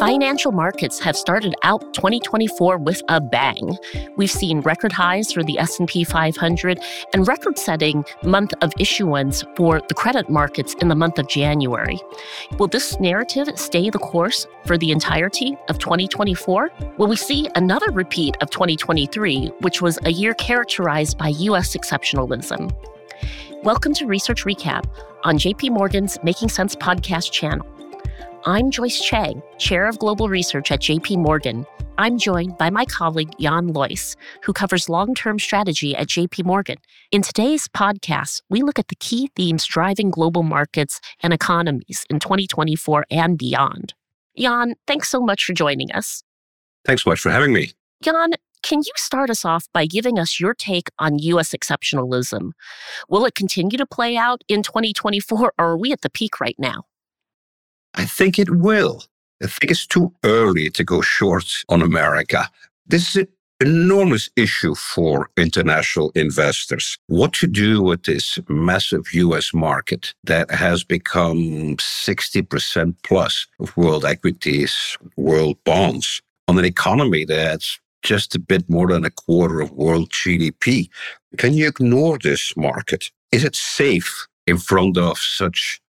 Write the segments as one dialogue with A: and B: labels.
A: Financial markets have started out 2024 with a bang. We've seen record highs for the S&P 500 and record-setting month of issuance for the credit markets in the month of January. Will this narrative stay the course for the entirety of 2024? Will we see another repeat of 2023, which was a year characterized by US exceptionalism? Welcome to Research Recap on JP Morgan's Making Sense podcast channel. I'm Joyce Chang, Chair of Global Research at JP Morgan. I'm joined by my colleague Jan Loeys, who covers long term strategy at JP Morgan. In today's podcast, we look at the key themes driving global markets and economies in 2024 and beyond. Jan, thanks so much for joining us.
B: Thanks so much for having me.
A: Jan, can you start us off by giving us your take on U.S. exceptionalism? Will it continue to play out in 2024, or are we at the peak right now?
B: I think it will. I think it's too early to go short on America. This is an enormous issue for international investors. What to do with this massive US market that has become 60% plus of world equities, world bonds, on an economy that's just a bit more than a quarter of world GDP. Can you ignore this market? Is it safe in front of such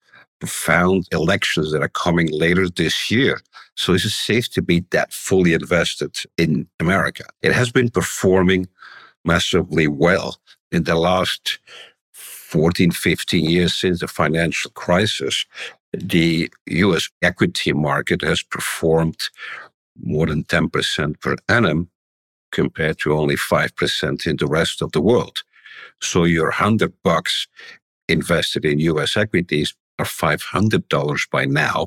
B: profound elections that are coming later this year. So is it safe to be that fully invested in America? It has been performing massively well in the last 14, 15 years since the financial crisis. The US equity market has performed more than 10% per annum compared to only 5% in the rest of the world. So your 100 bucks invested in US equities are $500 by now.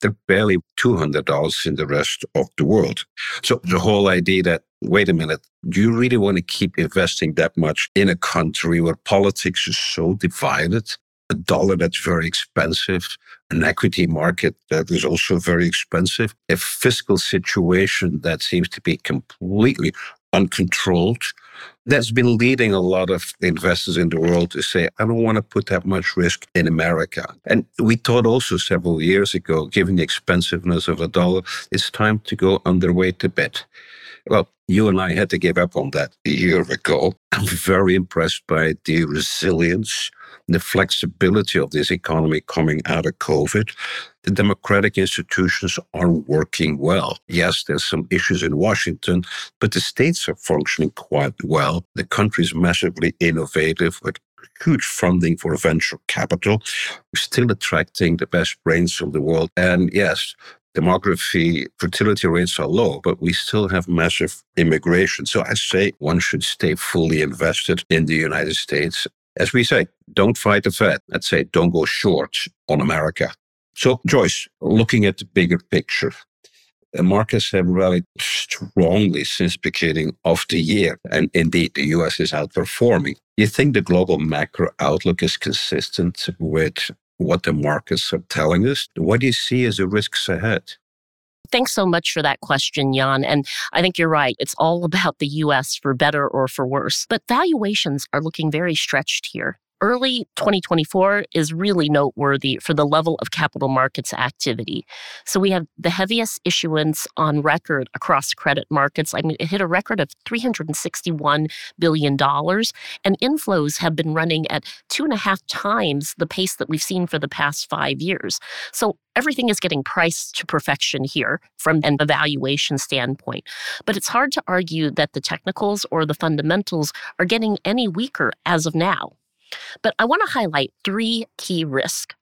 B: They're barely $200 in the rest of the world. So the whole idea that, wait a minute, do you really want to keep investing that much in a country where politics is so divided? A dollar that's very expensive, an equity market that is also very expensive, a fiscal situation that seems to be completely uncontrolled. That's been leading a lot of investors in the world to say, I don't want to put that much risk in America. And we thought also several years ago, given the expensiveness of a dollar, it's time to go underweight a bit. Well, you and I had to give up on that a year ago. I'm very impressed by the resilience the flexibility of this economy coming out of COVID. The democratic institutions are working well. Yes, there's some issues in Washington, but the states are functioning quite well. The country is massively innovative with huge funding for venture capital. We're still attracting the best brains from the world. And yes, demography, fertility rates are low, but we still have massive immigration. So I say one should stay fully invested in the United States as we say, don't fight the Fed. Let's say don't go short on America. So, Joyce, looking at the bigger picture, the markets have rallied strongly since beginning of the year. And indeed, the US is outperforming. You think the global macro outlook is consistent with what the markets are telling us? What do you see as the risks ahead?
A: Thanks so much for that question, Jan. And I think you're right. It's all about the US for better or for worse. But valuations are looking very stretched here early 2024 is really noteworthy for the level of capital markets activity. So we have the heaviest issuance on record across credit markets. I mean, it hit a record of $361 billion, and inflows have been running at two and a half times the pace that we've seen for the past five years. So everything is getting priced to perfection here from an evaluation standpoint. But it's hard to argue that the technicals or the fundamentals are getting any weaker as of now. But I want to highlight three key risks.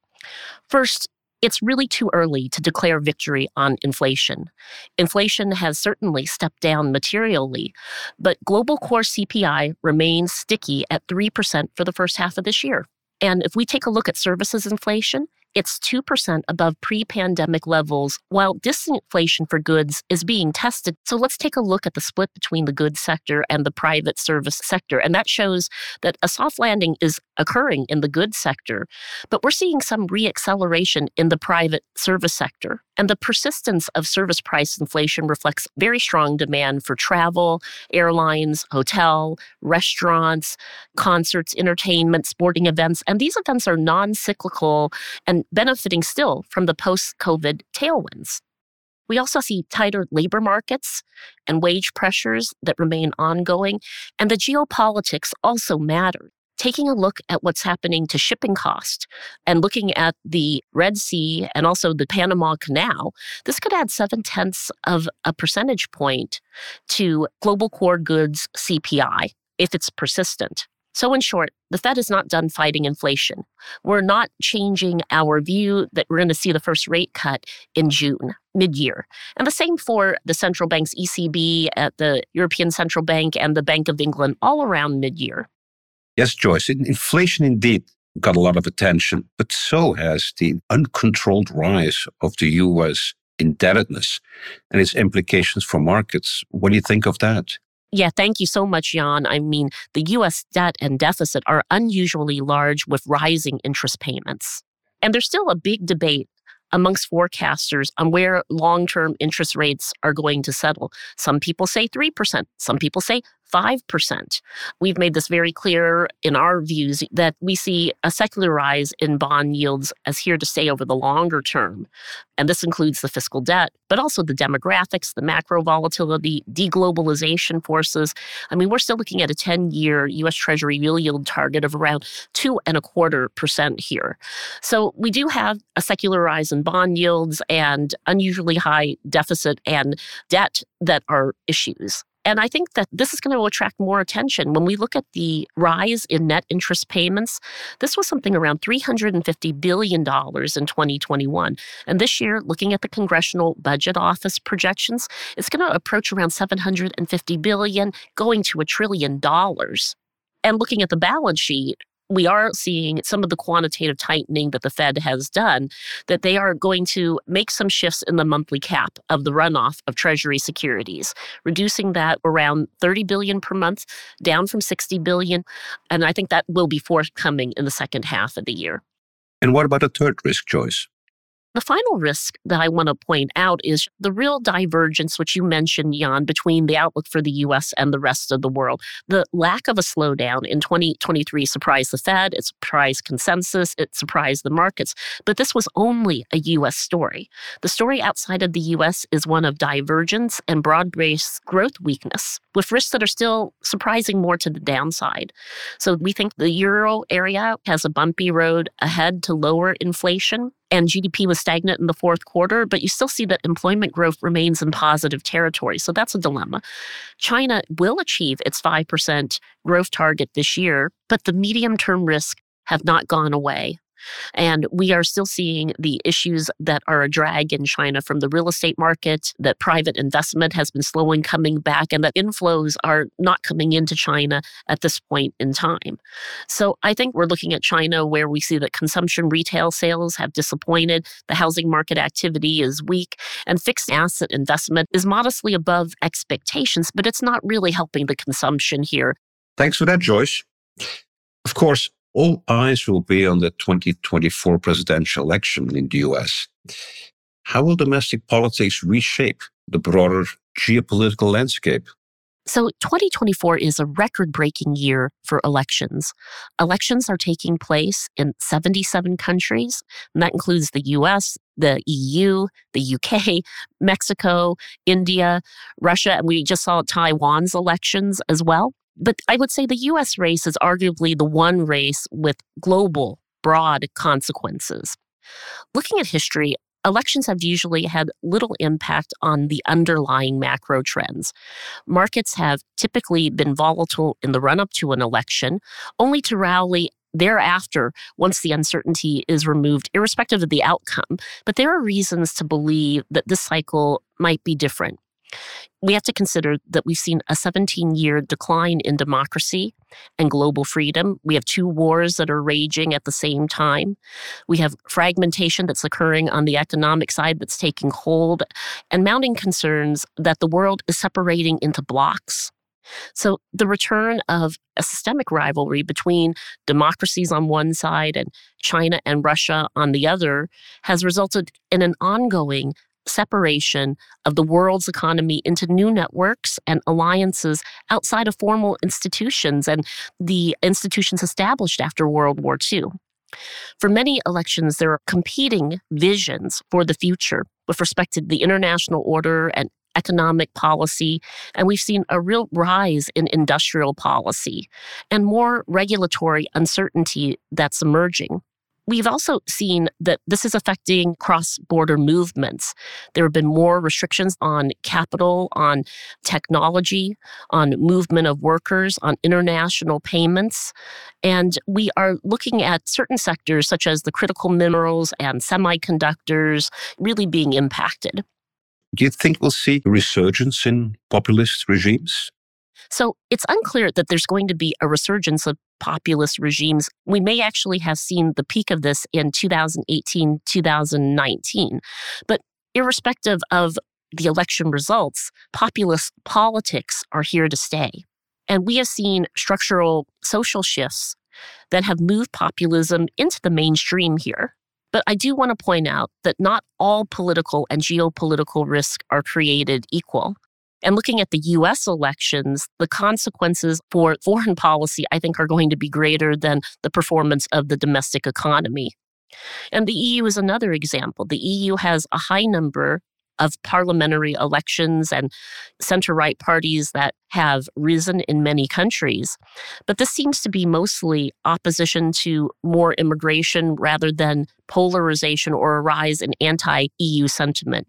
A: First, it's really too early to declare victory on inflation. Inflation has certainly stepped down materially, but global core CPI remains sticky at 3% for the first half of this year. And if we take a look at services inflation, it's 2% above pre pandemic levels, while disinflation for goods is being tested. So let's take a look at the split between the goods sector and the private service sector. And that shows that a soft landing is occurring in the goods sector, but we're seeing some reacceleration in the private service sector. And the persistence of service price inflation reflects very strong demand for travel, airlines, hotel, restaurants, concerts, entertainment, sporting events. And these events are non cyclical and benefiting still from the post COVID tailwinds. We also see tighter labor markets and wage pressures that remain ongoing, and the geopolitics also matter. Taking a look at what's happening to shipping cost and looking at the Red Sea and also the Panama Canal, this could add seven tenths of a percentage point to global core goods CPI if it's persistent. So, in short, the Fed is not done fighting inflation. We're not changing our view that we're going to see the first rate cut in June, mid year. And the same for the central banks, ECB, at the European Central Bank, and the Bank of England, all around mid year.
B: Yes, Joyce. Inflation indeed got a lot of attention, but so has the uncontrolled rise of the US indebtedness and its implications for markets. What do you think of that?
A: Yeah, thank you so much, Jan. I mean, the US debt and deficit are unusually large with rising interest payments. And there's still a big debate amongst forecasters on where long term interest rates are going to settle. Some people say 3%, some people say 5%. We've made this very clear in our views that we see a secular rise in bond yields as here to stay over the longer term. And this includes the fiscal debt, but also the demographics, the macro volatility, deglobalization forces. I mean, we're still looking at a 10 year US Treasury yield target of around two and a quarter percent here. So we do have a secular rise in bond yields and unusually high deficit and debt that are issues. And I think that this is going to attract more attention. When we look at the rise in net interest payments, this was something around $350 billion in 2021. And this year, looking at the Congressional Budget Office projections, it's going to approach around 750 billion, going to a trillion dollars. And looking at the balance sheet, we are seeing some of the quantitative tightening that the Fed has done, that they are going to make some shifts in the monthly cap of the runoff of Treasury securities, reducing that around 30 billion per month, down from 60 billion. And I think that will be forthcoming in the second half of the year.
B: And what about a third risk Joyce?
A: The final risk that I want to point out is the real divergence, which you mentioned, Jan, between the outlook for the US and the rest of the world. The lack of a slowdown in 2023 surprised the Fed, it surprised consensus, it surprised the markets. But this was only a US story. The story outside of the US is one of divergence and broad based growth weakness, with risks that are still surprising more to the downside. So we think the euro area has a bumpy road ahead to lower inflation and GDP was stagnant in the fourth quarter, but you still see that employment growth remains in positive territory. So that's a dilemma. China will achieve its 5% growth target this year, but the medium term risks have not gone away. And we are still seeing the issues that are a drag in China from the real estate market, that private investment has been slowing coming back, and that inflows are not coming into China at this point in time. So I think we're looking at China where we see that consumption retail sales have disappointed, the housing market activity is weak, and fixed asset investment is modestly above expectations, but it's not really helping the consumption here.
B: Thanks for that, Joyce. Of course, all eyes will be on the 2024 presidential election in the US. How will domestic politics reshape the broader geopolitical landscape?
A: So, 2024 is a record breaking year for elections. Elections are taking place in 77 countries, and that includes the US, the EU, the UK, Mexico, India, Russia, and we just saw Taiwan's elections as well. But I would say the US race is arguably the one race with global, broad consequences. Looking at history, elections have usually had little impact on the underlying macro trends. Markets have typically been volatile in the run up to an election, only to rally thereafter once the uncertainty is removed, irrespective of the outcome. But there are reasons to believe that this cycle might be different. We have to consider that we've seen a 17 year decline in democracy and global freedom. We have two wars that are raging at the same time. We have fragmentation that's occurring on the economic side that's taking hold, and mounting concerns that the world is separating into blocks. So, the return of a systemic rivalry between democracies on one side and China and Russia on the other has resulted in an ongoing separation of the world's economy into new networks and alliances outside of formal institutions and the institutions established after World War II. For many elections, there are competing visions for the future with respect to the international order and economic policy, and we've seen a real rise in industrial policy and more regulatory uncertainty that's emerging. We've also seen that this is affecting cross border movements. There have been more restrictions on capital, on technology, on movement of workers, on international payments. And we are looking at certain sectors, such as the critical minerals and semiconductors, really being impacted.
B: Do you think we'll see a resurgence in populist regimes?
A: So it's unclear that there's going to be a resurgence of populist regimes. We may actually have seen the peak of this in 2018, 2019. But irrespective of the election results, populist politics are here to stay. And we have seen structural social shifts that have moved populism into the mainstream here. But I do want to point out that not all political and geopolitical risk are created equal. And looking at the US elections, the consequences for foreign policy, I think, are going to be greater than the performance of the domestic economy. And the EU is another example. The EU has a high number of parliamentary elections and center right parties that have risen in many countries. But this seems to be mostly opposition to more immigration rather than polarization or a rise in anti EU sentiment.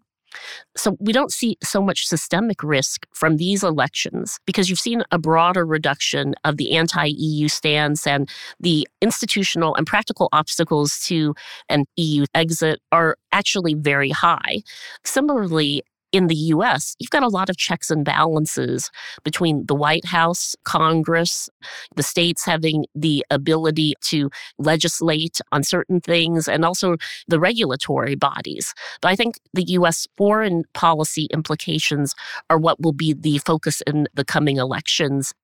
A: So we don't see so much systemic risk from these elections because you've seen a broader reduction of the anti EU stance and the institutional and practical obstacles to an EU exit are actually very high. Similarly, in the US, you've got a lot of checks and balances between the White House, Congress, the states having the ability to legislate on certain things, and also the regulatory bodies. But I think the US foreign policy implications are what will be the focus in the coming elections.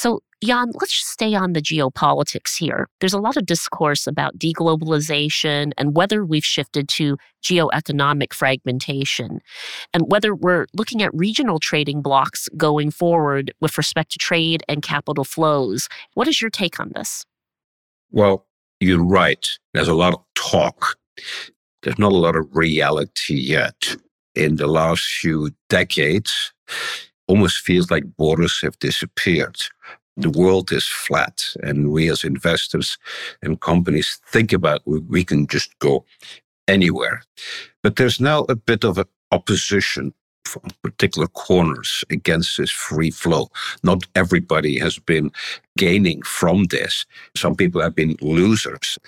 A: So Jan, let's just stay on the geopolitics here. There's a lot of discourse about deglobalization and whether we've shifted to geoeconomic fragmentation and whether we're looking at regional trading blocks going forward with respect to trade and capital flows. What is your take on this?
B: Well, you're right. There's a lot of talk. There's not a lot of reality yet. In the last few decades, almost feels like borders have disappeared the world is flat and we as investors and companies think about we can just go anywhere but there's now a bit of an opposition from particular corners against this free flow. Not everybody has been gaining from this. Some people have been losers.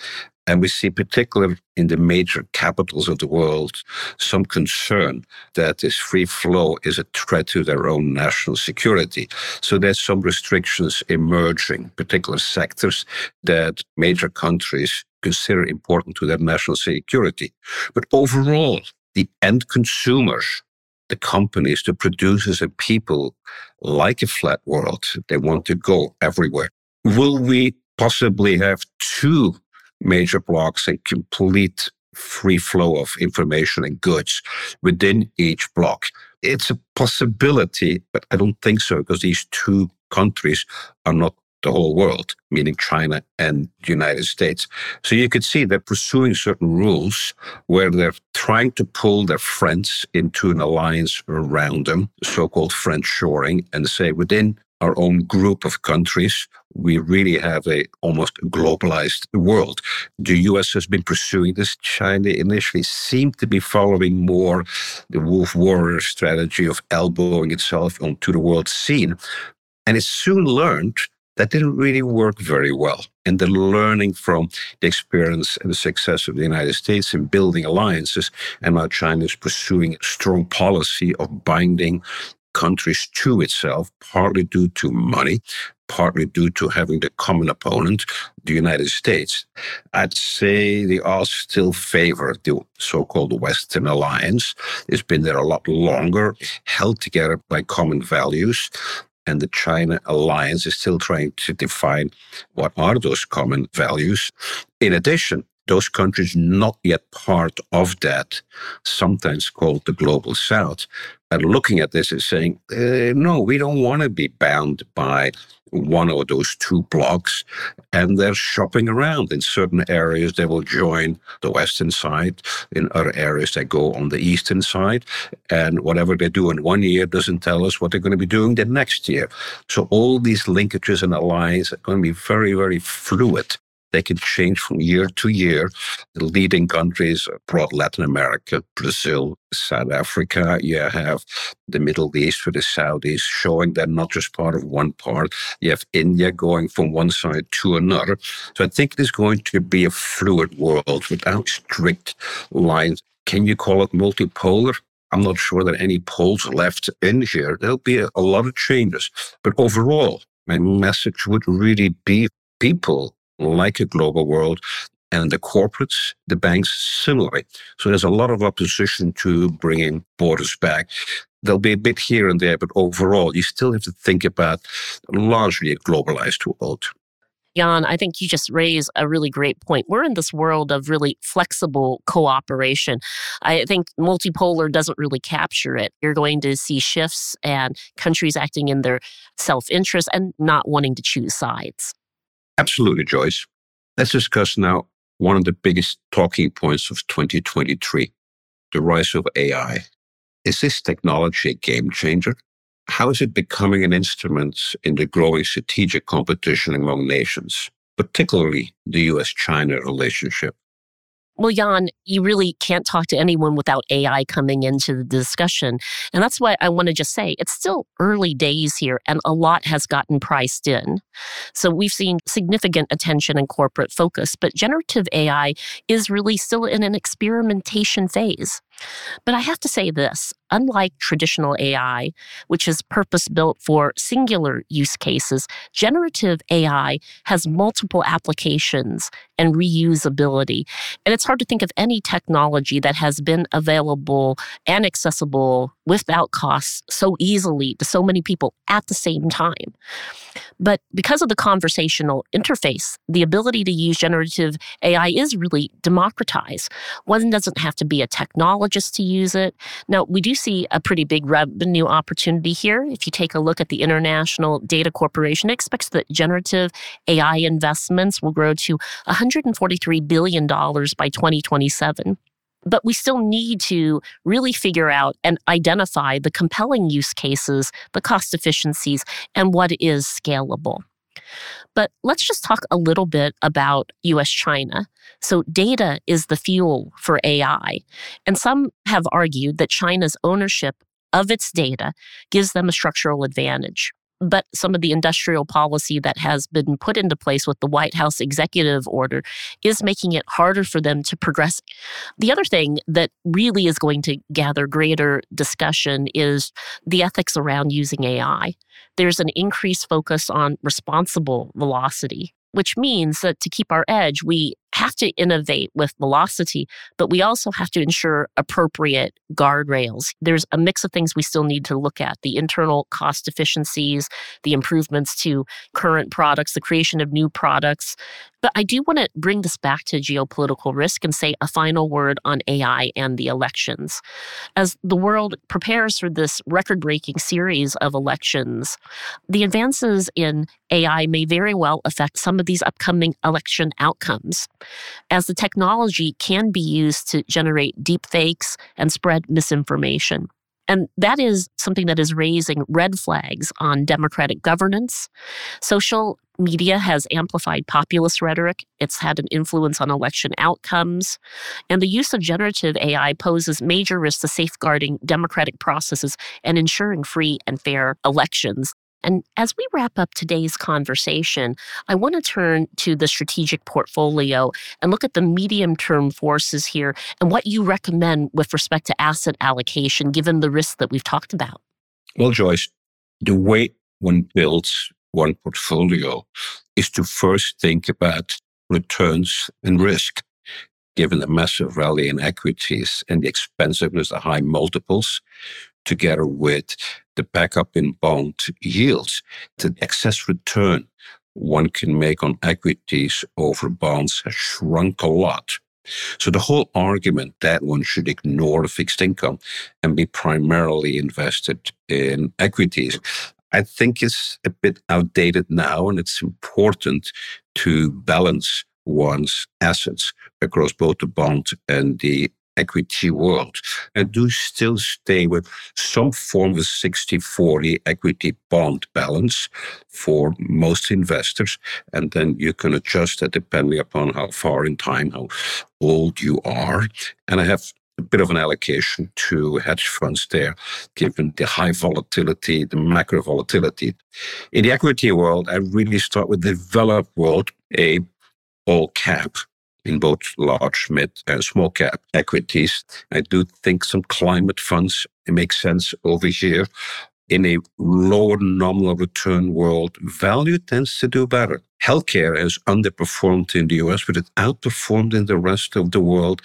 B: And we see, particularly in the major capitals of the world, some concern that this free flow is a threat to their own national security. So there's some restrictions emerging, particular sectors that major countries consider important to their national security. But overall, the end consumers, the companies, the producers, and people like a flat world. They want to go everywhere. Will we possibly have two major blocks and complete free flow of information and goods within each block. It's a possibility, but I don't think so because these two countries are not the whole world, meaning China and the United States. So you could see they're pursuing certain rules where they're trying to pull their friends into an alliance around them, so called friend shoring, and say within our own group of countries, we really have a almost globalized world. The US has been pursuing this. China initially seemed to be following more the wolf warrior strategy of elbowing itself onto the world scene. And it soon learned that didn't really work very well. And the learning from the experience and the success of the United States in building alliances, and now China is pursuing a strong policy of binding countries to itself, partly due to money, partly due to having the common opponent, the United States. I'd say the odds still favor the so called Western alliance. It's been there a lot longer, held together by common values. And the China alliance is still trying to define what are those common values. In addition, those countries not yet part of that, sometimes called the global south, are looking at this and saying, uh, no, we don't want to be bound by one or those two blocks and they're shopping around. In certain areas, they will join the western side. In other areas, they go on the eastern side. And whatever they do in one year doesn't tell us what they're going to be doing the next year. So all these linkages and alliances are going to be very, very fluid. They can change from year to year. The leading countries abroad, Latin America, Brazil, South Africa. You have the Middle East with the Saudis showing they're not just part of one part. You have India going from one side to another. So I think it is going to be a fluid world without strict lines. Can you call it multipolar? I'm not sure that any poles left in here. There'll be a, a lot of changes. But overall, my message would really be people like a global world, and the corporates, the banks, similarly. So there's a lot of opposition to bringing borders back. There'll be a bit here and there, but overall, you still have to think about largely a globalized world.
A: Jan, I think you just raise a really great point. We're in this world of really flexible cooperation. I think multipolar doesn't really capture it. You're going to see shifts and countries acting in their self interest and not wanting to choose sides.
B: Absolutely, Joyce. Let's discuss now one of the biggest talking points of 2023 the rise of AI. Is this technology a game changer? How is it becoming an instrument in the growing strategic competition among nations, particularly the US China relationship?
A: Well, Jan, you really can't talk to anyone without AI coming into the discussion. And that's why I want to just say it's still early days here and a lot has gotten priced in. So we've seen significant attention and corporate focus, but generative AI is really still in an experimentation phase. But I have to say this unlike traditional AI, which is purpose built for singular use cases, generative AI has multiple applications and reusability. And it's hard to think of any technology that has been available and accessible without costs so easily to so many people at the same time. But because of the conversational interface, the ability to use generative AI is really democratized. One doesn't have to be a technologist to use it. Now, we do see a pretty big revenue opportunity here. If you take a look at the International Data Corporation, it expects that generative AI investments will grow to $143 billion by 2027. But we still need to really figure out and identify the compelling use cases, the cost efficiencies, and what is scalable. But let's just talk a little bit about US China. So, data is the fuel for AI. And some have argued that China's ownership of its data gives them a structural advantage but some of the industrial policy that has been put into place with the White House executive order is making it harder for them to progress. The other thing that really is going to gather greater discussion is the ethics around using AI. There's an increased focus on responsible velocity which means that to keep our edge, we have to innovate with velocity, but we also have to ensure appropriate guardrails. There's a mix of things we still need to look at the internal cost efficiencies, the improvements to current products, the creation of new products. But I do want to bring this back to geopolitical risk and say a final word on AI and the elections. As the world prepares for this record breaking series of elections, the advances in AI may very well affect some of these upcoming election outcomes as the technology can be used to generate deep fakes and spread misinformation. And that is something that is raising red flags on democratic governance. Social media has amplified populist rhetoric. It's had an influence on election outcomes. And the use of generative AI poses major risks to safeguarding democratic processes and ensuring free and fair elections. And as we wrap up today's conversation, I want to turn to the strategic portfolio and look at the medium term forces here and what you recommend with respect to asset allocation, given the risks that we've talked about.
B: Well, Joyce, the way one builds one portfolio is to first think about returns and risk. Given the massive rally in equities and the expensiveness of high multiples, together with the backup in bond yields, the excess return one can make on equities over bonds has shrunk a lot. So the whole argument that one should ignore fixed income and be primarily invested in equities, I think is a bit outdated now, and it's important to balance one's assets across both the bond and the equity world. I do still stay with some form of 60 40 equity bond balance for most investors. And then you can adjust that depending upon how far in time, how old you are. And I have a bit of an allocation to hedge funds there, given the high volatility, the macro volatility. In the equity world, I really start with the developed world, a all cap in both large, mid, and small cap equities. I do think some climate funds make sense over here. In a lower nominal return world, value tends to do better. Healthcare has underperformed in the US, but it outperformed in the rest of the world,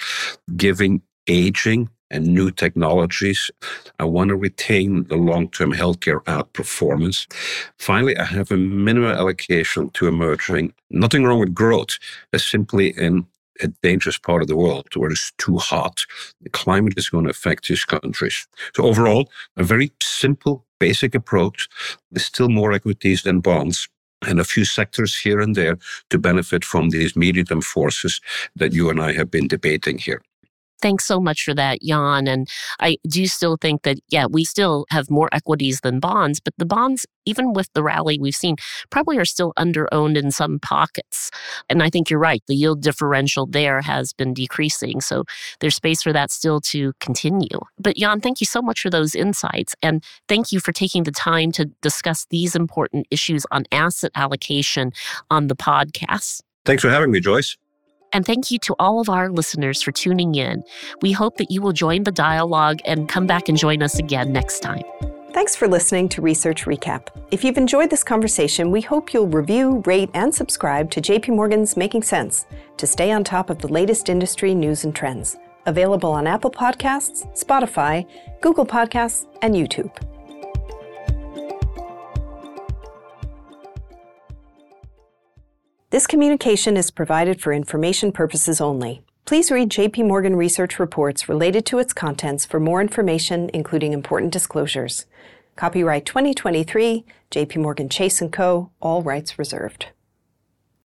B: giving aging and new technologies. I want to retain the long term healthcare outperformance. Finally, I have a minimum allocation to emerging. Nothing wrong with growth, but simply in a dangerous part of the world where it's too hot. The climate is going to affect these countries. So, overall, a very simple, basic approach. There's still more equities than bonds and a few sectors here and there to benefit from these medium forces that you and I have been debating here.
A: Thanks so much for that, Jan. And I do still think that, yeah, we still have more equities than bonds, but the bonds, even with the rally we've seen, probably are still under owned in some pockets. And I think you're right. The yield differential there has been decreasing. So there's space for that still to continue. But Jan, thank you so much for those insights. And thank you for taking the time to discuss these important issues on asset allocation on the podcast.
B: Thanks for having me, Joyce.
A: And thank you to all of our listeners for tuning in. We hope that you will join the dialogue and come back and join us again next time.
C: Thanks for listening to Research Recap. If you've enjoyed this conversation, we hope you'll review, rate, and subscribe to JP Morgan's Making Sense to stay on top of the latest industry news and trends. Available on Apple Podcasts, Spotify, Google Podcasts, and YouTube. This communication is provided for information purposes only. Please read JP Morgan research reports related to its contents for more information, including important disclosures. Copyright 2023, JP Morgan Chase & Co., all rights reserved.